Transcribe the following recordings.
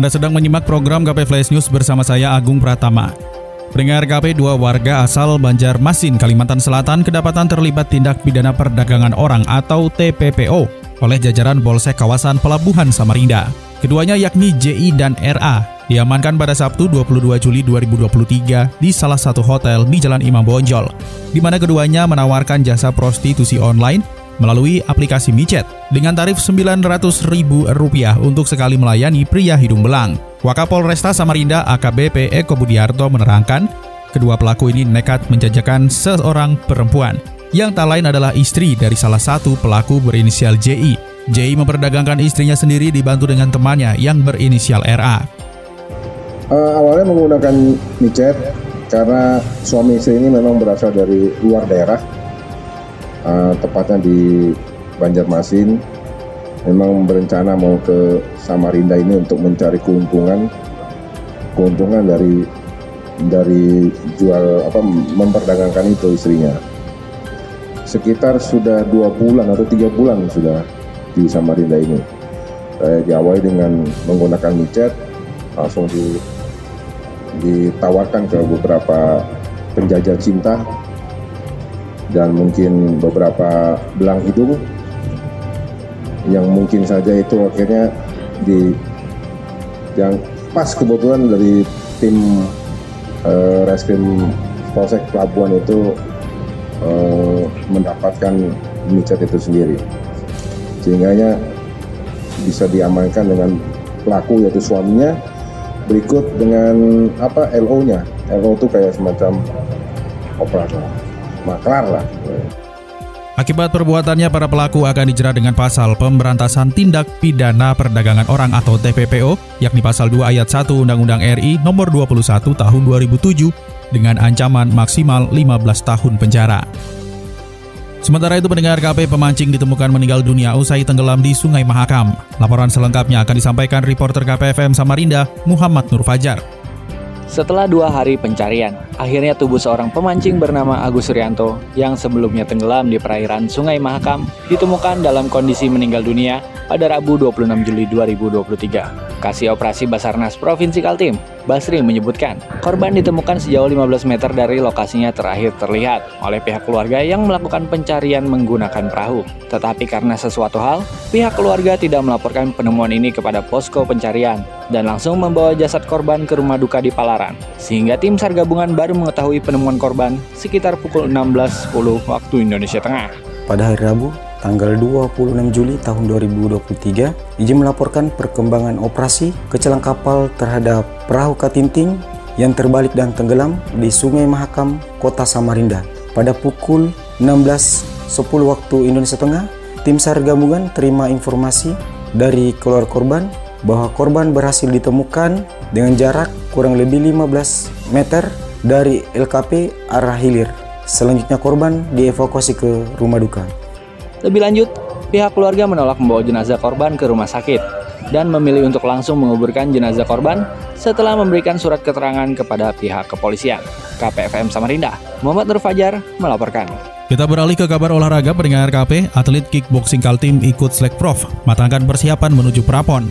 Anda sedang menyimak program KP Flash News bersama saya Agung Pratama. Pendengar KP dua warga asal Banjarmasin, Kalimantan Selatan kedapatan terlibat tindak pidana perdagangan orang atau TPPO oleh jajaran Polsek kawasan Pelabuhan Samarinda. Keduanya yakni JI dan RA diamankan pada Sabtu 22 Juli 2023 di salah satu hotel di Jalan Imam Bonjol, di mana keduanya menawarkan jasa prostitusi online melalui aplikasi micet dengan tarif Rp900.000 untuk sekali melayani pria hidung belang. Wakapol Resta Samarinda AKBP Eko Budiarto menerangkan, kedua pelaku ini nekat menjajakan seorang perempuan yang tak lain adalah istri dari salah satu pelaku berinisial JI. JI memperdagangkan istrinya sendiri dibantu dengan temannya yang berinisial RA. Uh, awalnya menggunakan micet karena suami istri ini memang berasal dari luar daerah uh, tepatnya di Banjarmasin. Memang berencana mau ke Samarinda ini untuk mencari keuntungan keuntungan dari dari jual apa memperdagangkan itu istrinya. Sekitar sudah dua bulan atau tiga bulan sudah di Samarinda ini. Saya diawali dengan menggunakan micet langsung di ditawarkan ke beberapa penjajah cinta dan mungkin beberapa belang hidung yang mungkin saja itu akhirnya di yang pas kebetulan dari tim uh, reskrim polsek pelabuhan itu uh, mendapatkan micet itu sendiri sehingga bisa diamankan dengan pelaku yaitu suaminya berikut dengan apa LO-nya. LO itu kayak semacam operator, maklar lah. Akibat perbuatannya, para pelaku akan dijerat dengan pasal pemberantasan tindak pidana perdagangan orang atau TPPO, yakni pasal 2 ayat 1 Undang-Undang RI nomor 21 tahun 2007 dengan ancaman maksimal 15 tahun penjara. Sementara itu pendengar KP pemancing ditemukan meninggal dunia usai tenggelam di Sungai Mahakam. Laporan selengkapnya akan disampaikan reporter KPFM Samarinda, Muhammad Nur Fajar. Setelah dua hari pencarian, akhirnya tubuh seorang pemancing bernama Agus Suryanto yang sebelumnya tenggelam di perairan Sungai Mahakam ditemukan dalam kondisi meninggal dunia pada Rabu 26 Juli 2023. Kasih Operasi Basarnas Provinsi Kaltim, Basri menyebutkan, korban ditemukan sejauh 15 meter dari lokasinya terakhir terlihat oleh pihak keluarga yang melakukan pencarian menggunakan perahu. Tetapi karena sesuatu hal, pihak keluarga tidak melaporkan penemuan ini kepada posko pencarian dan langsung membawa jasad korban ke rumah duka di Palaran. Sehingga tim SAR gabungan baru mengetahui penemuan korban sekitar pukul 16.10 waktu Indonesia Tengah. Pada hari Rabu, tanggal 26 Juli tahun 2023, izin melaporkan perkembangan operasi kecelakaan kapal terhadap perahu Katinting yang terbalik dan tenggelam di Sungai Mahakam, Kota Samarinda. Pada pukul 16.10 waktu Indonesia Tengah, tim SAR gabungan terima informasi dari keluarga korban bahwa korban berhasil ditemukan dengan jarak kurang lebih 15 meter dari LKP arah hilir. Selanjutnya korban dievakuasi ke rumah duka. Lebih lanjut, pihak keluarga menolak membawa jenazah korban ke rumah sakit dan memilih untuk langsung menguburkan jenazah korban setelah memberikan surat keterangan kepada pihak kepolisian. KPFM Samarinda, Muhammad Nur Fajar melaporkan. Kita beralih ke kabar olahraga pendengar KP, atlet kickboxing Kaltim ikut selek prof, matangkan persiapan menuju prapon.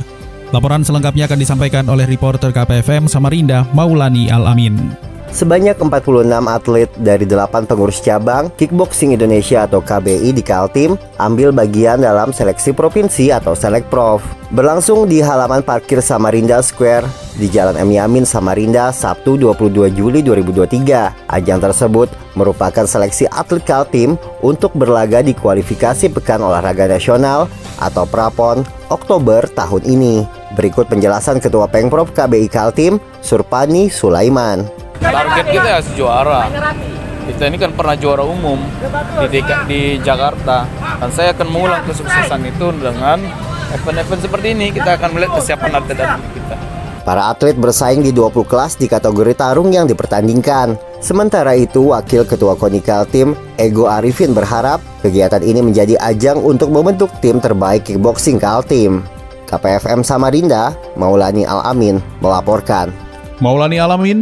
Laporan selengkapnya akan disampaikan oleh reporter KPFM Samarinda, Maulani Al-Amin. Sebanyak 46 atlet dari 8 pengurus cabang Kickboxing Indonesia atau KBI di Kaltim ambil bagian dalam seleksi provinsi atau Selekprov. Berlangsung di halaman parkir Samarinda Square di Jalan M. Yamin, Samarinda, Sabtu 22 Juli 2023. Ajang tersebut merupakan seleksi atlet Kaltim untuk berlaga di kualifikasi Pekan Olahraga Nasional atau Prapon Oktober tahun ini. Berikut penjelasan Ketua Pengprov KBI Kaltim, Surpani Sulaiman target kita ya juara. Kita ini kan pernah juara umum di, di Jakarta. Dan saya akan mengulang kesuksesan itu dengan event-event seperti ini. Kita akan melihat kesiapan atlet-atlet kita. Para atlet bersaing di 20 kelas di kategori tarung yang dipertandingkan. Sementara itu, Wakil Ketua Konikal Tim, Ego Arifin berharap kegiatan ini menjadi ajang untuk membentuk tim terbaik kickboxing Kaltim. KPFM Samarinda, Maulani Alamin melaporkan. Maulani Alamin,